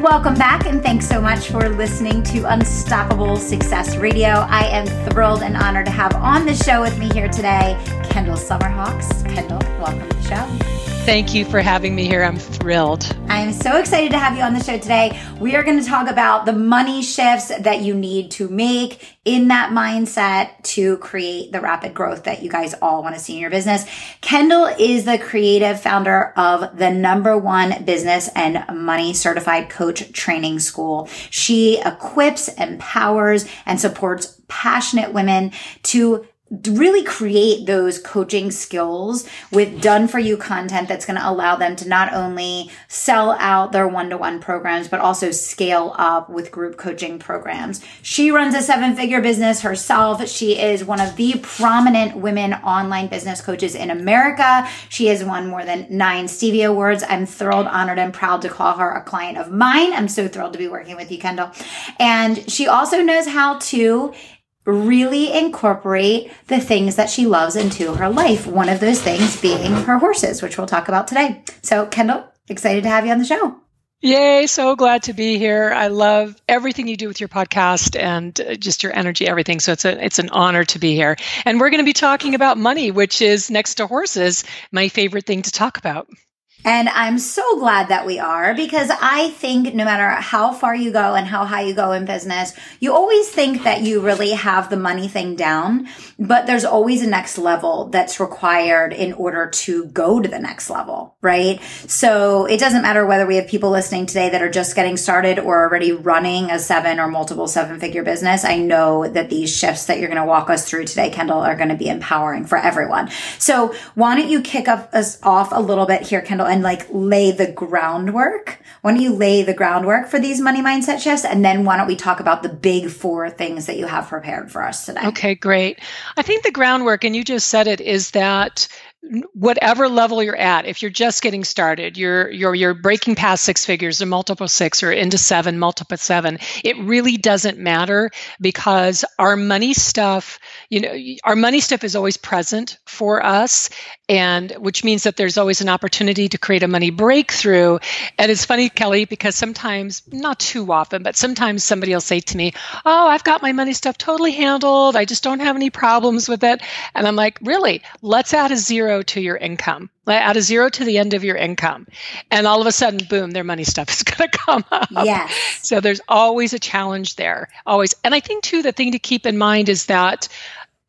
Welcome back, and thanks so much for listening to Unstoppable Success Radio. I am thrilled and honored to have on the show with me here today Kendall SummerHawks. Kendall, welcome to the show. Thank you for having me here. I'm thrilled. I'm so excited to have you on the show today. We are going to talk about the money shifts that you need to make in that mindset to create the rapid growth that you guys all want to see in your business. Kendall is the creative founder of the number one business and money certified coach training school. She equips, empowers, and supports passionate women to really create those coaching skills with done for you content that's going to allow them to not only sell out their one to one programs, but also scale up with group coaching programs. She runs a seven figure business herself. She is one of the prominent women online business coaches in America. She has won more than nine Stevie Awards. I'm thrilled, honored, and proud to call her a client of mine. I'm so thrilled to be working with you, Kendall. And she also knows how to really incorporate the things that she loves into her life. One of those things being her horses, which we'll talk about today. So, Kendall, excited to have you on the show. Yay, so glad to be here. I love everything you do with your podcast and uh, just your energy, everything. So it's a it's an honor to be here. And we're going to be talking about money, which is next to horses, my favorite thing to talk about. And I'm so glad that we are because I think no matter how far you go and how high you go in business, you always think that you really have the money thing down, but there's always a next level that's required in order to go to the next level, right? So it doesn't matter whether we have people listening today that are just getting started or already running a seven or multiple seven figure business. I know that these shifts that you're going to walk us through today, Kendall, are going to be empowering for everyone. So why don't you kick up us off a little bit here, Kendall? and like lay the groundwork. Why don't you lay the groundwork for these money mindset shifts? And then why don't we talk about the big four things that you have prepared for us today? Okay, great. I think the groundwork, and you just said it, is that whatever level you're at if you're just getting started you're you're you're breaking past six figures or multiple six or into seven multiple seven it really doesn't matter because our money stuff you know our money stuff is always present for us and which means that there's always an opportunity to create a money breakthrough. And it's funny kelly because sometimes not too often but sometimes somebody will say to me oh i've got my money stuff totally handled. I just don't have any problems with it. And i'm like really? Let's add a zero zero to your income, add a zero to the end of your income. And all of a sudden, boom, their money stuff is going to come up. Yes. So there's always a challenge there, always. And I think, too, the thing to keep in mind is that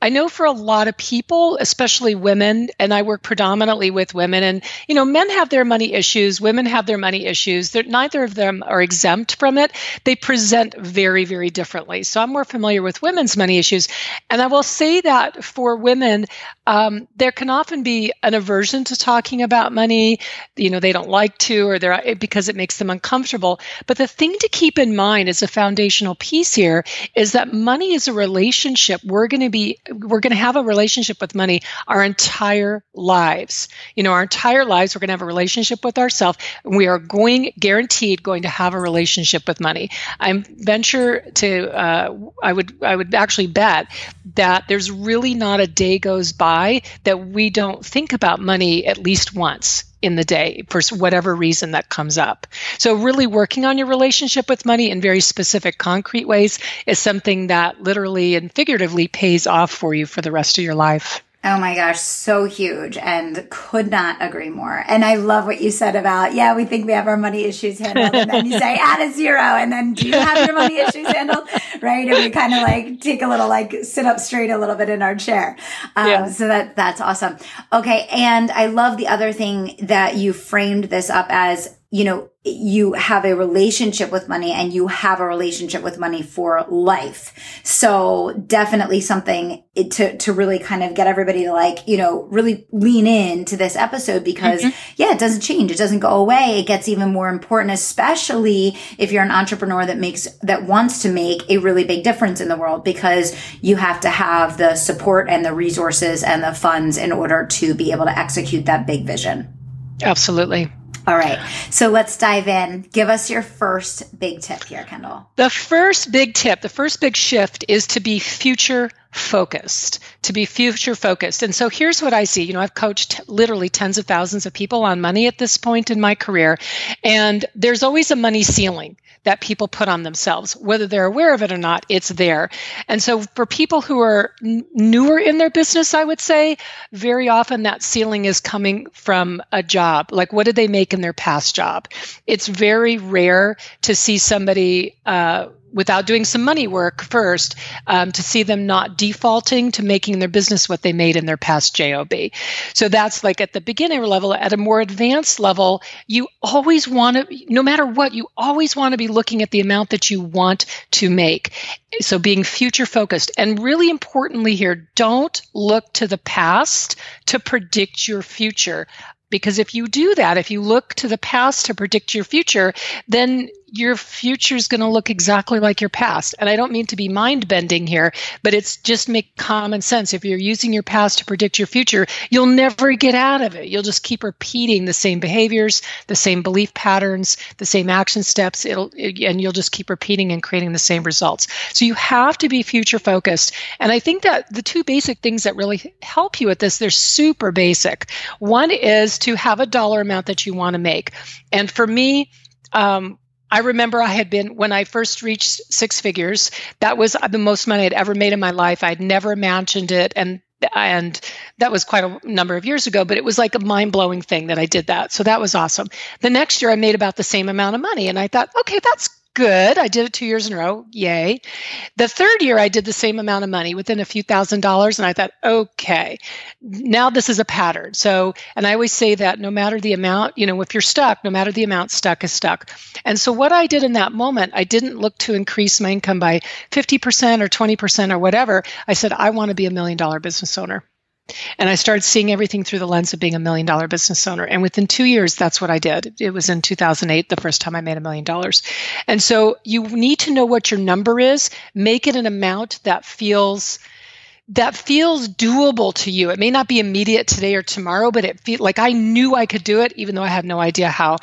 I know for a lot of people, especially women, and I work predominantly with women, and you know, men have their money issues, women have their money issues. They're, neither of them are exempt from it. They present very, very differently. So I'm more familiar with women's money issues, and I will say that for women, um, there can often be an aversion to talking about money. You know, they don't like to, or they're because it makes them uncomfortable. But the thing to keep in mind as a foundational piece here is that money is a relationship. We're going to be we're going to have a relationship with money our entire lives. You know, our entire lives, we're going to have a relationship with ourselves. We are going, guaranteed, going to have a relationship with money. I venture to, uh, I would, I would actually bet that there's really not a day goes by that we don't think about money at least once in the day for whatever reason that comes up. So, really working on your relationship with money in very specific, concrete ways is something that literally and figuratively pays off for you for the rest of your life. Oh my gosh, so huge and could not agree more. And I love what you said about, yeah, we think we have our money issues handled. And then you say add a zero. And then do you have your money issues handled? Right. And we kind of like take a little, like sit up straight a little bit in our chair. Um, yeah. So that, that's awesome. Okay. And I love the other thing that you framed this up as you know, you have a relationship with money and you have a relationship with money for life. So definitely something to, to really kind of get everybody to like, you know, really lean in to this episode because mm-hmm. yeah, it doesn't change. It doesn't go away. It gets even more important, especially if you're an entrepreneur that makes, that wants to make a really big difference in the world because you have to have the support and the resources and the funds in order to be able to execute that big vision. Absolutely. All right. So let's dive in. Give us your first big tip here, Kendall. The first big tip, the first big shift is to be future focused, to be future focused. And so here's what I see. You know, I've coached literally tens of thousands of people on money at this point in my career, and there's always a money ceiling that people put on themselves, whether they're aware of it or not, it's there. And so for people who are n- newer in their business, I would say very often that ceiling is coming from a job. Like, what did they make in their past job? It's very rare to see somebody, uh, without doing some money work first um, to see them not defaulting to making their business what they made in their past job so that's like at the beginner level at a more advanced level you always want to no matter what you always want to be looking at the amount that you want to make. So being future focused. And really importantly here don't look to the past to predict your future. Because if you do that, if you look to the past to predict your future, then your future is going to look exactly like your past. And I don't mean to be mind bending here, but it's just make common sense. If you're using your past to predict your future, you'll never get out of it. You'll just keep repeating the same behaviors, the same belief patterns, the same action steps. It'll, and you'll just keep repeating and creating the same results. So you have to be future focused. And I think that the two basic things that really help you with this, they're super basic. One is to have a dollar amount that you want to make. And for me, um, I remember I had been when I first reached six figures. That was the most money I'd ever made in my life. I'd never imagined it, and and that was quite a number of years ago. But it was like a mind blowing thing that I did that. So that was awesome. The next year, I made about the same amount of money, and I thought, okay, that's good. I did it two years in a row. Yay. The third year, I did the same amount of money within a few thousand dollars. And I thought, okay, now this is a pattern. So, and I always say that no matter the amount, you know, if you're stuck, no matter the amount, stuck is stuck. And so, what I did in that moment, I didn't look to increase my income by 50% or 20% or whatever. I said, I want to be a million dollar business owner. And I started seeing everything through the lens of being a million dollar business owner. And within two years, that's what I did. It was in 2008, the first time I made a million dollars. And so you need to know what your number is, make it an amount that feels that feels doable to you. It may not be immediate today or tomorrow, but it feel like I knew I could do it, even though I had no idea how.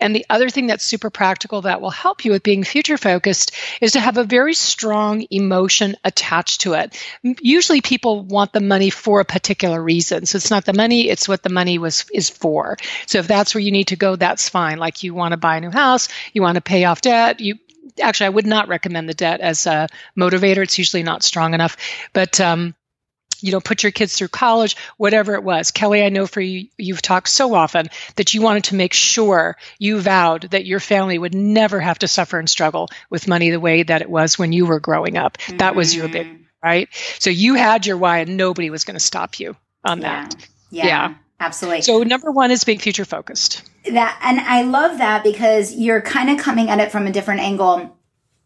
And the other thing that's super practical that will help you with being future focused is to have a very strong emotion attached to it. Usually people want the money for a particular reason. So it's not the money, it's what the money was is for. So if that's where you need to go, that's fine. Like you want to buy a new house, you want to pay off debt, you actually, I would not recommend the debt as a motivator. It's usually not strong enough. But um, you know, put your kids through college, whatever it was. Kelly, I know for you, you've talked so often that you wanted to make sure you vowed that your family would never have to suffer and struggle with money the way that it was when you were growing up. Mm-hmm. That was your big, mm-hmm. right? So you had your why and nobody was going to stop you on yeah. that. Yeah. yeah. Absolutely. So number one is being future focused. That and I love that because you're kind of coming at it from a different angle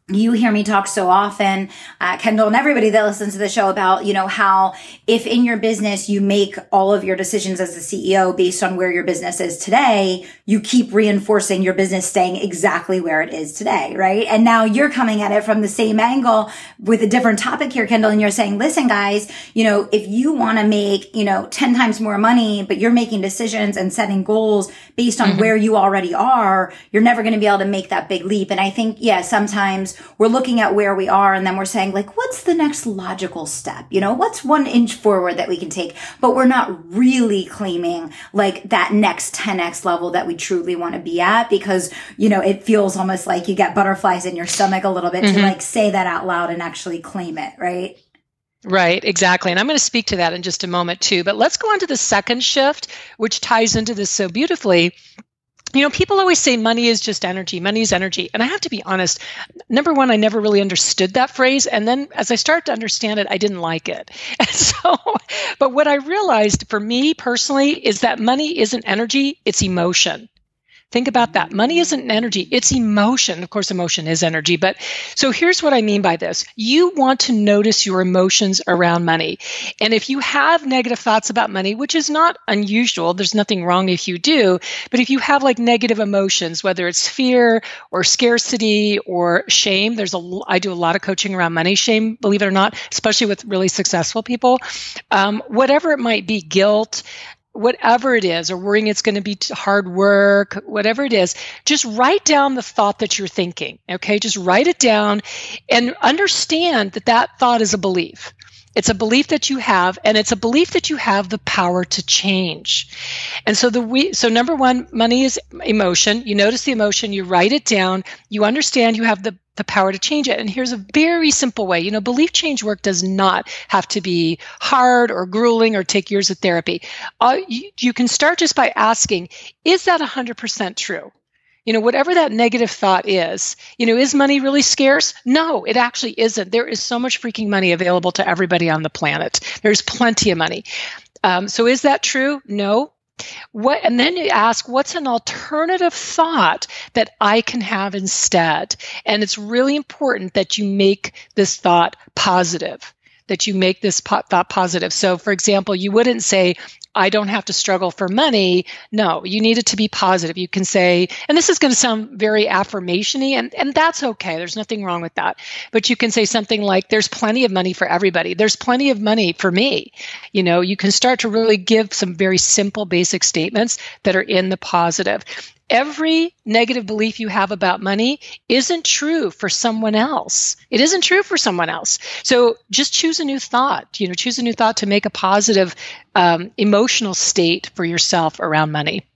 you hear me talk so often, uh, Kendall and everybody that listens to the show about, you know, how if in your business you make all of your decisions as the CEO based on where your business is today, you keep reinforcing your business staying exactly where it is today, right? And now you're coming at it from the same angle with a different topic here, Kendall, and you're saying, listen, guys, you know, if you want to make, you know, 10 times more money, but you're making decisions and setting goals based on mm-hmm. where you already are, you're never going to be able to make that big leap. And I think, yeah, sometimes we're looking at where we are and then we're saying like, what's the next logical step? You know, what's one inch forward that we can take? But we're not really claiming like that next 10x level that we truly want to be at because, you know, it feels almost like you get butterflies in your stomach a little bit mm-hmm. to like say that out loud and actually claim it, right? Right, exactly. And I'm going to speak to that in just a moment too. But let's go on to the second shift, which ties into this so beautifully, you know, people always say money is just energy, money is energy. And I have to be honest, number one, I never really understood that phrase. And then as I started to understand it, I didn't like it. And so, but what I realized for me personally is that money isn't energy, it's emotion. Think about that. Money isn't energy, it's emotion. Of course, emotion is energy. But so here's what I mean by this you want to notice your emotions around money. And if you have negative thoughts about money, which is not unusual, there's nothing wrong if you do. But if you have like negative emotions, whether it's fear or scarcity or shame, there's a, I do a lot of coaching around money shame, believe it or not, especially with really successful people. Um, whatever it might be, guilt, whatever it is, or worrying it's going to be hard work, whatever it is, just write down the thought that you're thinking. Okay. Just write it down and understand that that thought is a belief. It's a belief that you have, and it's a belief that you have the power to change. And so the we so number one, money is emotion. You notice the emotion, you write it down, you understand you have the the power to change it. And here's a very simple way. You know, belief change work does not have to be hard or grueling or take years of therapy. Uh, you, you can start just by asking, is that 100% true? You know, whatever that negative thought is, you know, is money really scarce? No, it actually isn't. There is so much freaking money available to everybody on the planet. There's plenty of money. Um, so is that true? No. What, and then you ask, what's an alternative thought that I can have instead? And it's really important that you make this thought positive that you make this thought positive. So, for example, you wouldn't say, I don't have to struggle for money. No, you need it to be positive. You can say, and this is going to sound very affirmationy, and, and that's okay. There's nothing wrong with that. But you can say something like, there's plenty of money for everybody. There's plenty of money for me. You know, you can start to really give some very simple, basic statements that are in the positive every negative belief you have about money isn't true for someone else. It isn't true for someone else. So just choose a new thought. You know, choose a new thought to make a positive um, emotional state for yourself around money.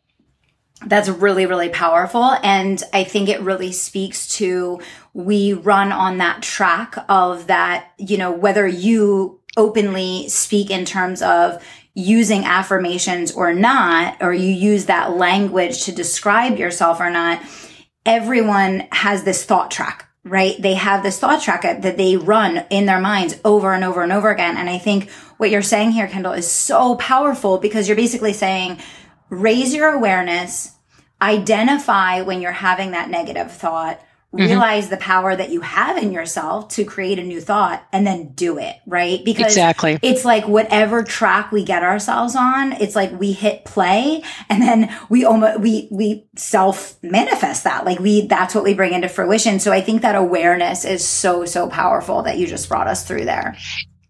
That's really, really powerful. And I think it really speaks to we run on that track of that, you know, whether you openly speak in terms of using affirmations or not, or you use that language to describe yourself or not, everyone has this thought track, right? They have this thought track that they run in their minds over and over and over again. And I think what you're saying here, Kendall, is so powerful because you're basically saying, raise your awareness, identify when you're having that negative thought, mm-hmm. realize the power that you have in yourself to create a new thought and then do it, right? Because exactly. it's like whatever track we get ourselves on, it's like we hit play and then we almost, we, we self manifest that. Like we, that's what we bring into fruition. So I think that awareness is so, so powerful that you just brought us through there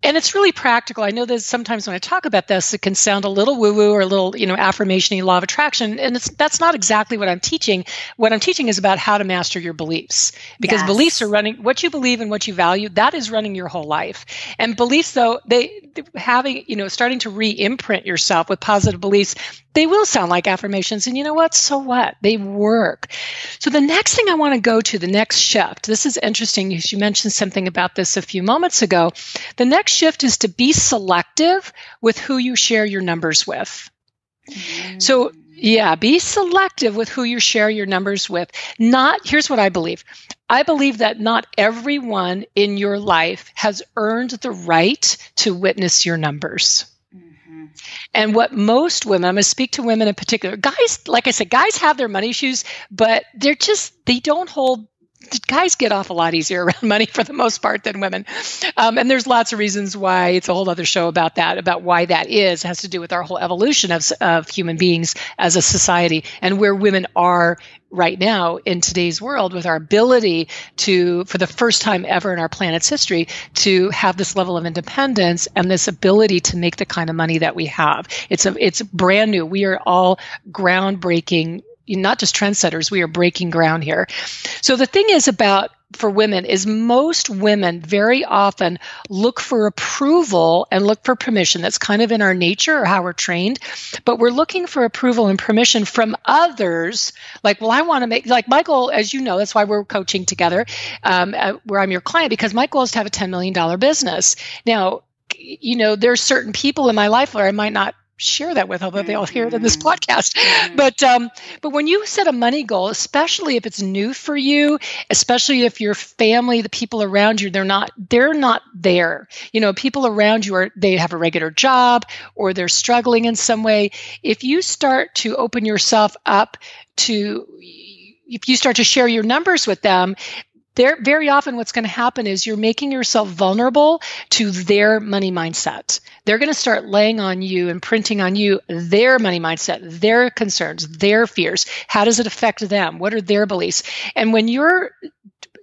and it's really practical. I know that sometimes when I talk about this, it can sound a little woo-woo or a little, you know, affirmation law of attraction, and it's that's not exactly what I'm teaching. What I'm teaching is about how to master your beliefs, because yes. beliefs are running what you believe and what you value. That is running your whole life. And beliefs, though, they having, you know, starting to re-imprint yourself with positive beliefs they will sound like affirmations. And you know what? So what? They work. So the next thing I want to go to, the next shift, this is interesting because you mentioned something about this a few moments ago. The next shift is to be selective with who you share your numbers with. Mm. So yeah, be selective with who you share your numbers with. Not, here's what I believe. I believe that not everyone in your life has earned the right to witness your numbers. Mm-hmm. And what most women, I'm going to speak to women in particular, guys, like I said, guys have their money issues, but they're just, they don't hold guys get off a lot easier around money for the most part than women. Um, and there's lots of reasons why it's a whole other show about that, about why that is, it has to do with our whole evolution of, of human beings as a society and where women are right now in today's world with our ability to, for the first time ever in our planet's history, to have this level of independence and this ability to make the kind of money that we have. It's a, it's brand new. We are all groundbreaking not just trendsetters, we are breaking ground here. So the thing is about for women is most women very often look for approval and look for permission. That's kind of in our nature or how we're trained. But we're looking for approval and permission from others. Like, well, I want to make, like my goal, as you know, that's why we're coaching together, um, where I'm your client, because my goal is to have a $10 million business. Now, you know, there's certain people in my life where I might not share that with, although they'll hear it in this mm-hmm. podcast. But um, but when you set a money goal, especially if it's new for you, especially if your family, the people around you, they're not they're not there. You know, people around you are they have a regular job or they're struggling in some way. If you start to open yourself up to if you start to share your numbers with them, there very often what's going to happen is you're making yourself vulnerable to their money mindset. They're going to start laying on you and printing on you their money mindset their concerns their fears. How does it affect them? What are their beliefs? And when you're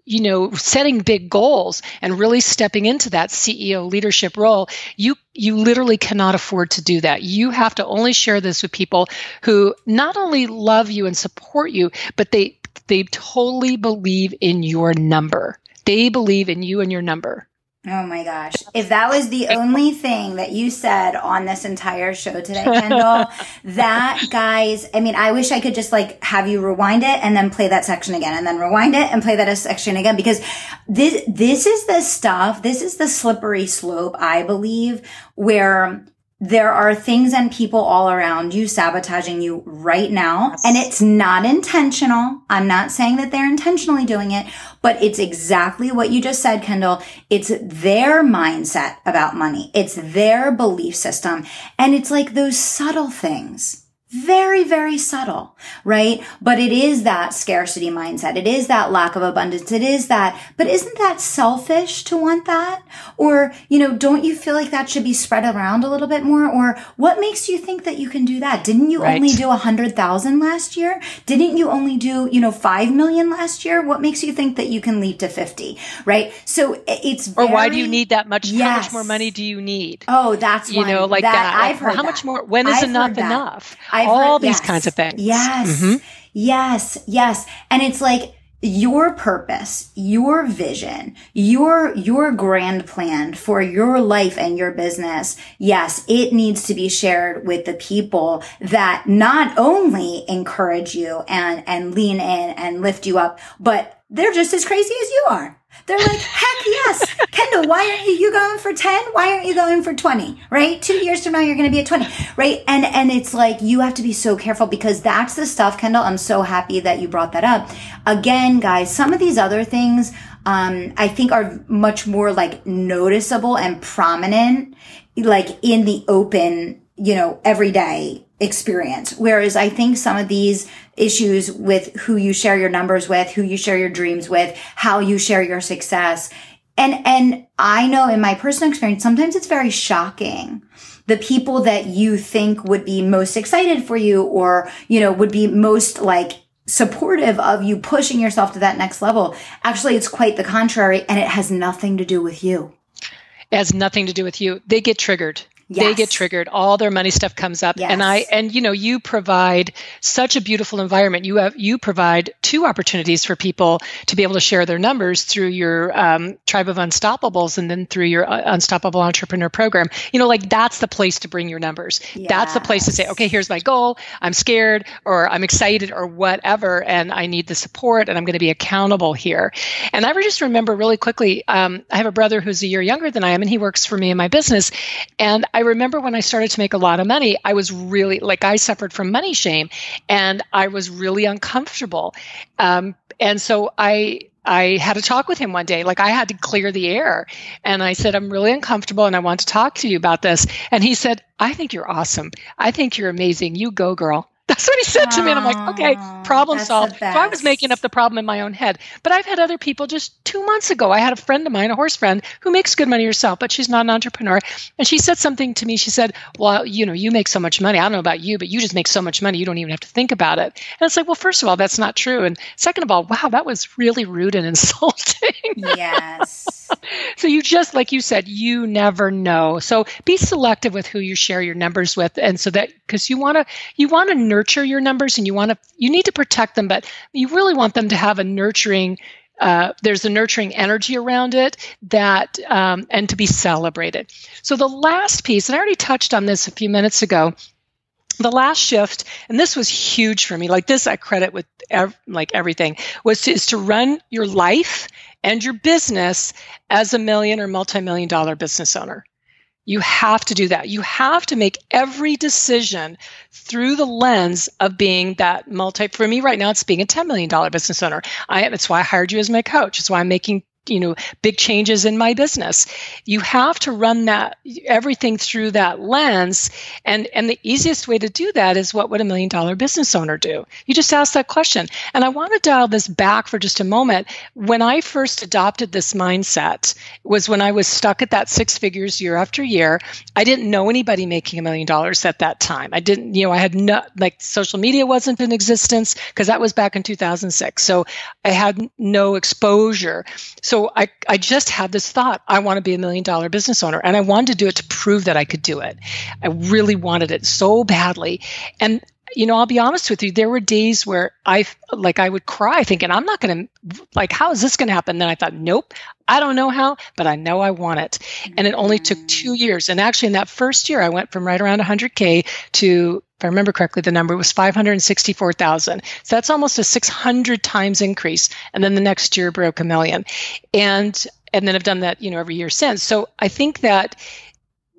you know setting big goals and really stepping into that ceo leadership role you you literally cannot afford to do that. You have to only share this with people who not only love you and support you but they they totally believe in your number. They believe in you and your number. Oh my gosh. If that was the only thing that you said on this entire show today, Kendall, that guys, I mean, I wish I could just like have you rewind it and then play that section again and then rewind it and play that section again because this, this is the stuff, this is the slippery slope, I believe, where there are things and people all around you sabotaging you right now. Yes. And it's not intentional. I'm not saying that they're intentionally doing it, but it's exactly what you just said, Kendall. It's their mindset about money. It's their belief system. And it's like those subtle things very, very subtle, right? But it is that scarcity mindset. It is that lack of abundance. It is that, but isn't that selfish to want that? Or, you know, don't you feel like that should be spread around a little bit more? Or what makes you think that you can do that? Didn't you right. only do a hundred thousand last year? Didn't you only do, you know, five million last year? What makes you think that you can leap to 50, right? So it's, very, or why do you need that much? Yes. How much more money do you need? Oh, that's, you know, like that. that. I've heard how that. much more, when is I've enough enough? I I've all heard, these yes, kinds of things. Yes. Mm-hmm. Yes. Yes. And it's like, your purpose, your vision, your, your grand plan for your life and your business. Yes, it needs to be shared with the people that not only encourage you and, and lean in and lift you up, but they're just as crazy as you are. They're like, heck yes. Kendall, why aren't you, you going for 10? Why aren't you going for 20? Right? Two years from now, you're going to be at 20. Right? And, and it's like, you have to be so careful because that's the stuff, Kendall. I'm so happy that you brought that up. Again, guys, some of these other things, um, I think are much more like noticeable and prominent, like in the open, you know, everyday experience. Whereas I think some of these issues with who you share your numbers with, who you share your dreams with, how you share your success. And, and I know in my personal experience, sometimes it's very shocking. The people that you think would be most excited for you or, you know, would be most like supportive of you pushing yourself to that next level. Actually, it's quite the contrary and it has nothing to do with you. It has nothing to do with you. They get triggered. Yes. They get triggered. All their money stuff comes up, yes. and I and you know you provide such a beautiful environment. You have you provide two opportunities for people to be able to share their numbers through your um, tribe of unstoppables, and then through your uh, unstoppable entrepreneur program. You know, like that's the place to bring your numbers. Yes. That's the place to say, okay, here's my goal. I'm scared, or I'm excited, or whatever, and I need the support, and I'm going to be accountable here. And I just remember really quickly. Um, I have a brother who's a year younger than I am, and he works for me in my business, and I remember when I started to make a lot of money, I was really like, I suffered from money shame and I was really uncomfortable. Um, and so I, I had a talk with him one day. Like I had to clear the air. And I said, I'm really uncomfortable and I want to talk to you about this. And he said, I think you're awesome. I think you're amazing. You go, girl. That's what he said to me. And I'm like, okay, problem solved. So I was making up the problem in my own head. But I've had other people just two months ago. I had a friend of mine, a horse friend, who makes good money herself, but she's not an entrepreneur. And she said something to me. She said, well, you know, you make so much money. I don't know about you, but you just make so much money. You don't even have to think about it. And it's like, well, first of all, that's not true. And second of all, wow, that was really rude and insulting. Yes. so you just, like you said, you never know. So be selective with who you share your numbers with. And so that, because you want to, you want to nurture your numbers and you want to you need to protect them but you really want them to have a nurturing uh, there's a nurturing energy around it that um, and to be celebrated so the last piece and i already touched on this a few minutes ago the last shift and this was huge for me like this i credit with ev- like everything was to, is to run your life and your business as a million or multi-million dollar business owner You have to do that. You have to make every decision through the lens of being that multi. For me right now, it's being a $10 million business owner. I, it's why I hired you as my coach. It's why I'm making you know big changes in my business. You have to run that everything through that lens. And and the easiest way to do that is what would a million dollar business owner do? You just ask that question. And i want to dial this back for just a moment. When i first adopted this mindset was when i was stuck at that six figures year after year. I didn't know anybody making a million dollars at that time. I didn't you know i had no like social media wasn't in existence because that was back in 2006 so i had no exposure. So so I, I just had this thought I want to be a million dollar business owner. And I wanted to do it to prove that I could do it. I really wanted it so badly. And you know, I'll be honest with you, there were days where I like I would cry thinking, I'm not going to like how is this going to happen? Then I thought, nope, I don't know how, but I know I want it. And it only took 2 mm. years. And actually in that first year I went from right around 100k to if I remember correctly, the number was 564,000. So that's almost a 600 times increase. And then the next year broke a million. And and then I've done that, you know, every year since. So I think that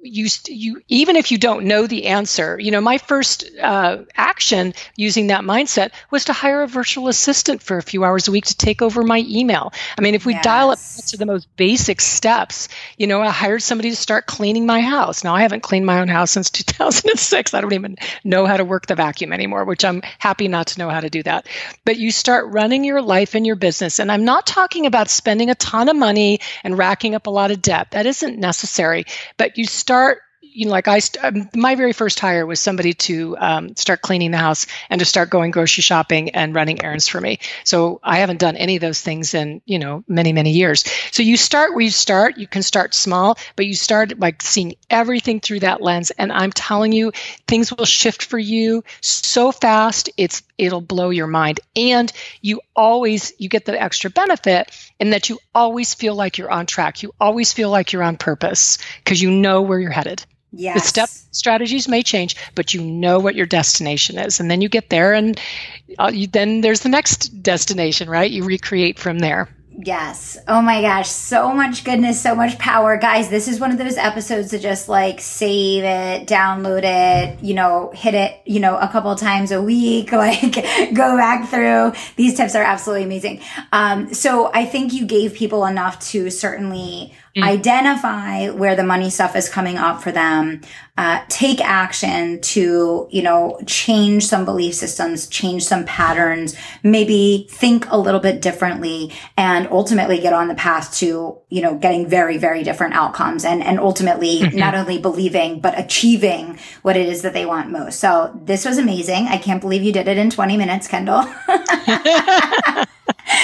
you you even if you don't know the answer you know my first uh, action using that mindset was to hire a virtual assistant for a few hours a week to take over my email. I mean if we yes. dial up to the most basic steps you know i hired somebody to start cleaning my house. Now i haven't cleaned my own house since 2006 i don't even know how to work the vacuum anymore which i'm happy not to know how to do that. But you start running your life and your business. And i'm not talking about spending a ton of money and racking up a lot of debt. That isn't necessary. But you start start you know, like I, st- um, my very first hire was somebody to um, start cleaning the house and to start going grocery shopping and running errands for me. So I haven't done any of those things in, you know, many, many years. So you start where you start. You can start small, but you start by seeing everything through that lens. And I'm telling you, things will shift for you so fast. It's, it'll blow your mind. And you always, you get the extra benefit in that you always feel like you're on track. You always feel like you're on purpose because you know where you're headed. Yes. The step strategies may change, but you know what your destination is. And then you get there, and uh, you, then there's the next destination, right? You recreate from there. Yes. Oh my gosh. So much goodness, so much power. Guys, this is one of those episodes to just like save it, download it, you know, hit it, you know, a couple times a week, like go back through. These tips are absolutely amazing. Um, so I think you gave people enough to certainly mm. identify where the money stuff is coming up for them, uh, take action to, you know, change some belief systems, change some patterns, maybe think a little bit differently and ultimately get on the path to, you know, getting very, very different outcomes and, and ultimately mm-hmm. not only believing, but achieving what it is that they want most. So this was amazing. I can't believe you did it in 20 minutes, Kendall.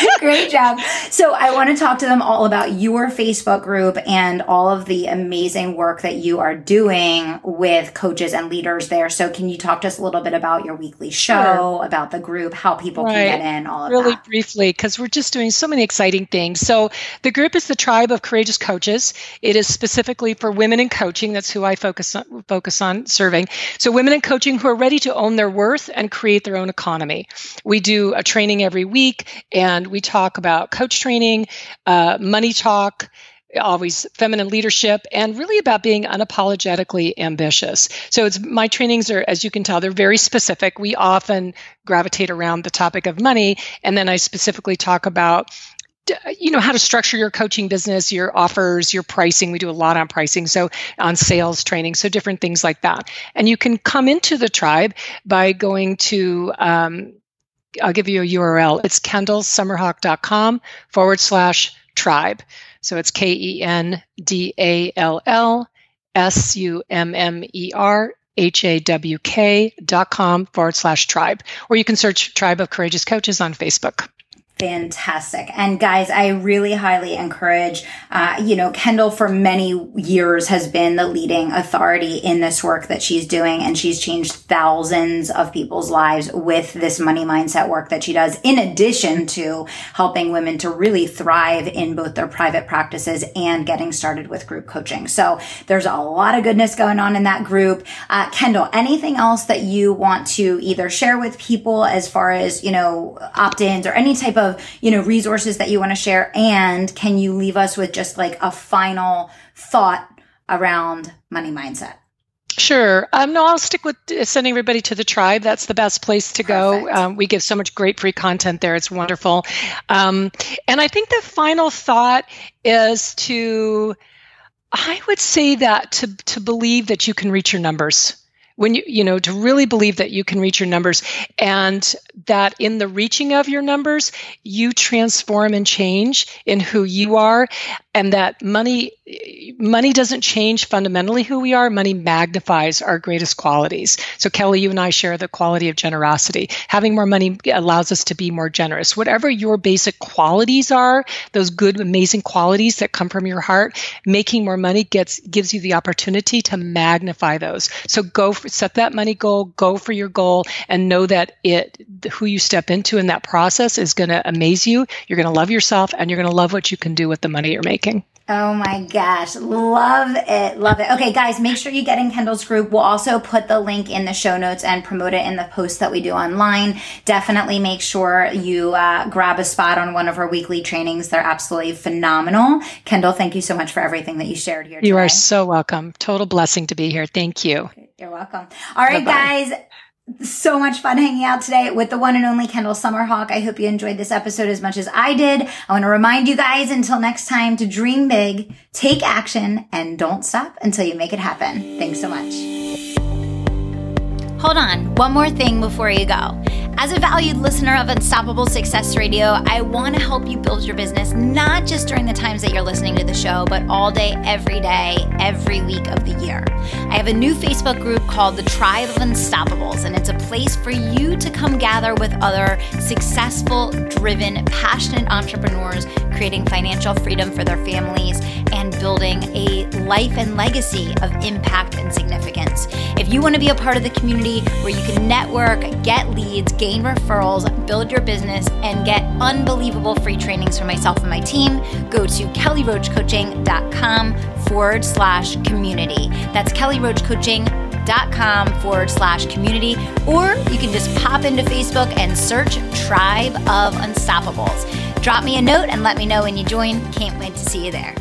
Great job. So I want to talk to them all about your Facebook group and all of the amazing work that you are doing with coaches and leaders there. So can you talk to us a little bit about your weekly show, sure. about the group, how people right. can get in, all of really that? Really briefly, because we're just doing so many exciting things. So the group is the Tribe of Courageous Coaches. It is specifically for women in coaching. That's who I focus on, focus on serving. So women in coaching who are ready to own their worth and create their own economy. We do a training every week and we talk about coach training, uh, money talk, always feminine leadership and really about being unapologetically ambitious. So it's my trainings are as you can tell they're very specific. We often gravitate around the topic of money and then i specifically talk about you know how to structure your coaching business your offers your pricing. We do a lot on pricing so on sales training so different things like that. And you can come into the tribe by going to um, I'll give you a URL. It's kendallsummerhawk.com forward slash tribe. So it's K E N D A L L S U M M E R H A W K dot com forward slash tribe. Or you can search Tribe of Courageous Coaches on Facebook. Fantastic. And guys, I really highly encourage, uh, you know, Kendall for many years has been the leading authority in this work that she's doing. And she's changed thousands of people's lives with this money mindset work that she does, in addition to helping women to really thrive in both their private practices and getting started with group coaching. So there's a lot of goodness going on in that group. Uh, Kendall, anything else that you want to either share with people as far as, you know, opt-ins or any type of of, you know, resources that you want to share? And can you leave us with just like a final thought around money mindset? Sure. Um, no, I'll stick with sending everybody to the tribe. That's the best place to Perfect. go. Um, we give so much great free content there. It's wonderful. Um, and I think the final thought is to, I would say that to to believe that you can reach your numbers when you you know to really believe that you can reach your numbers and that in the reaching of your numbers you transform and change in who you are and that money money doesn't change fundamentally who we are. Money magnifies our greatest qualities. So kelly you and i share the quality of generosity. Having more money allows us to be more generous. Whatever your basic qualities are those good amazing qualities that come from your heart making more money gets gives you the opportunity to magnify those. So go for, set that money goal go for your goal and know that it who you step into in that process is going to amaze you you're going to love yourself and you're going to love what you can do with the money you're making. Oh my gosh. Love it. Love it. Okay, guys, make sure you get in Kendall's group. We'll also put the link in the show notes and promote it in the post that we do online. Definitely make sure you uh, grab a spot on one of her weekly trainings. They're absolutely phenomenal. Kendall, thank you so much for everything that you shared here. Today. You are so welcome. Total blessing to be here. Thank you. You're welcome. All right, Bye-bye. guys so much fun hanging out today with the one and only Kendall SummerHawk. I hope you enjoyed this episode as much as I did. I want to remind you guys until next time to dream big, take action, and don't stop until you make it happen. Thanks so much. Hold on, one more thing before you go. As a valued listener of Unstoppable Success Radio, I want to help you build your business not just during the times that you're listening to the show, but all day, every day, every week of the year. I have a new Facebook group called the Tribe of Unstoppables, and it's a place for you to come gather with other successful, driven, passionate entrepreneurs creating financial freedom for their families and building a life and legacy of impact and significance. If you want to be a part of the community where you can network, get leads, gain referrals, build your business, and get unbelievable free trainings from myself and my team, go to kellyroachcoaching.com forward slash community. That's kellyroachcoaching.com forward slash community. Or you can just pop into Facebook and search Tribe of Unstoppables. Drop me a note and let me know when you join. Can't wait to see you there.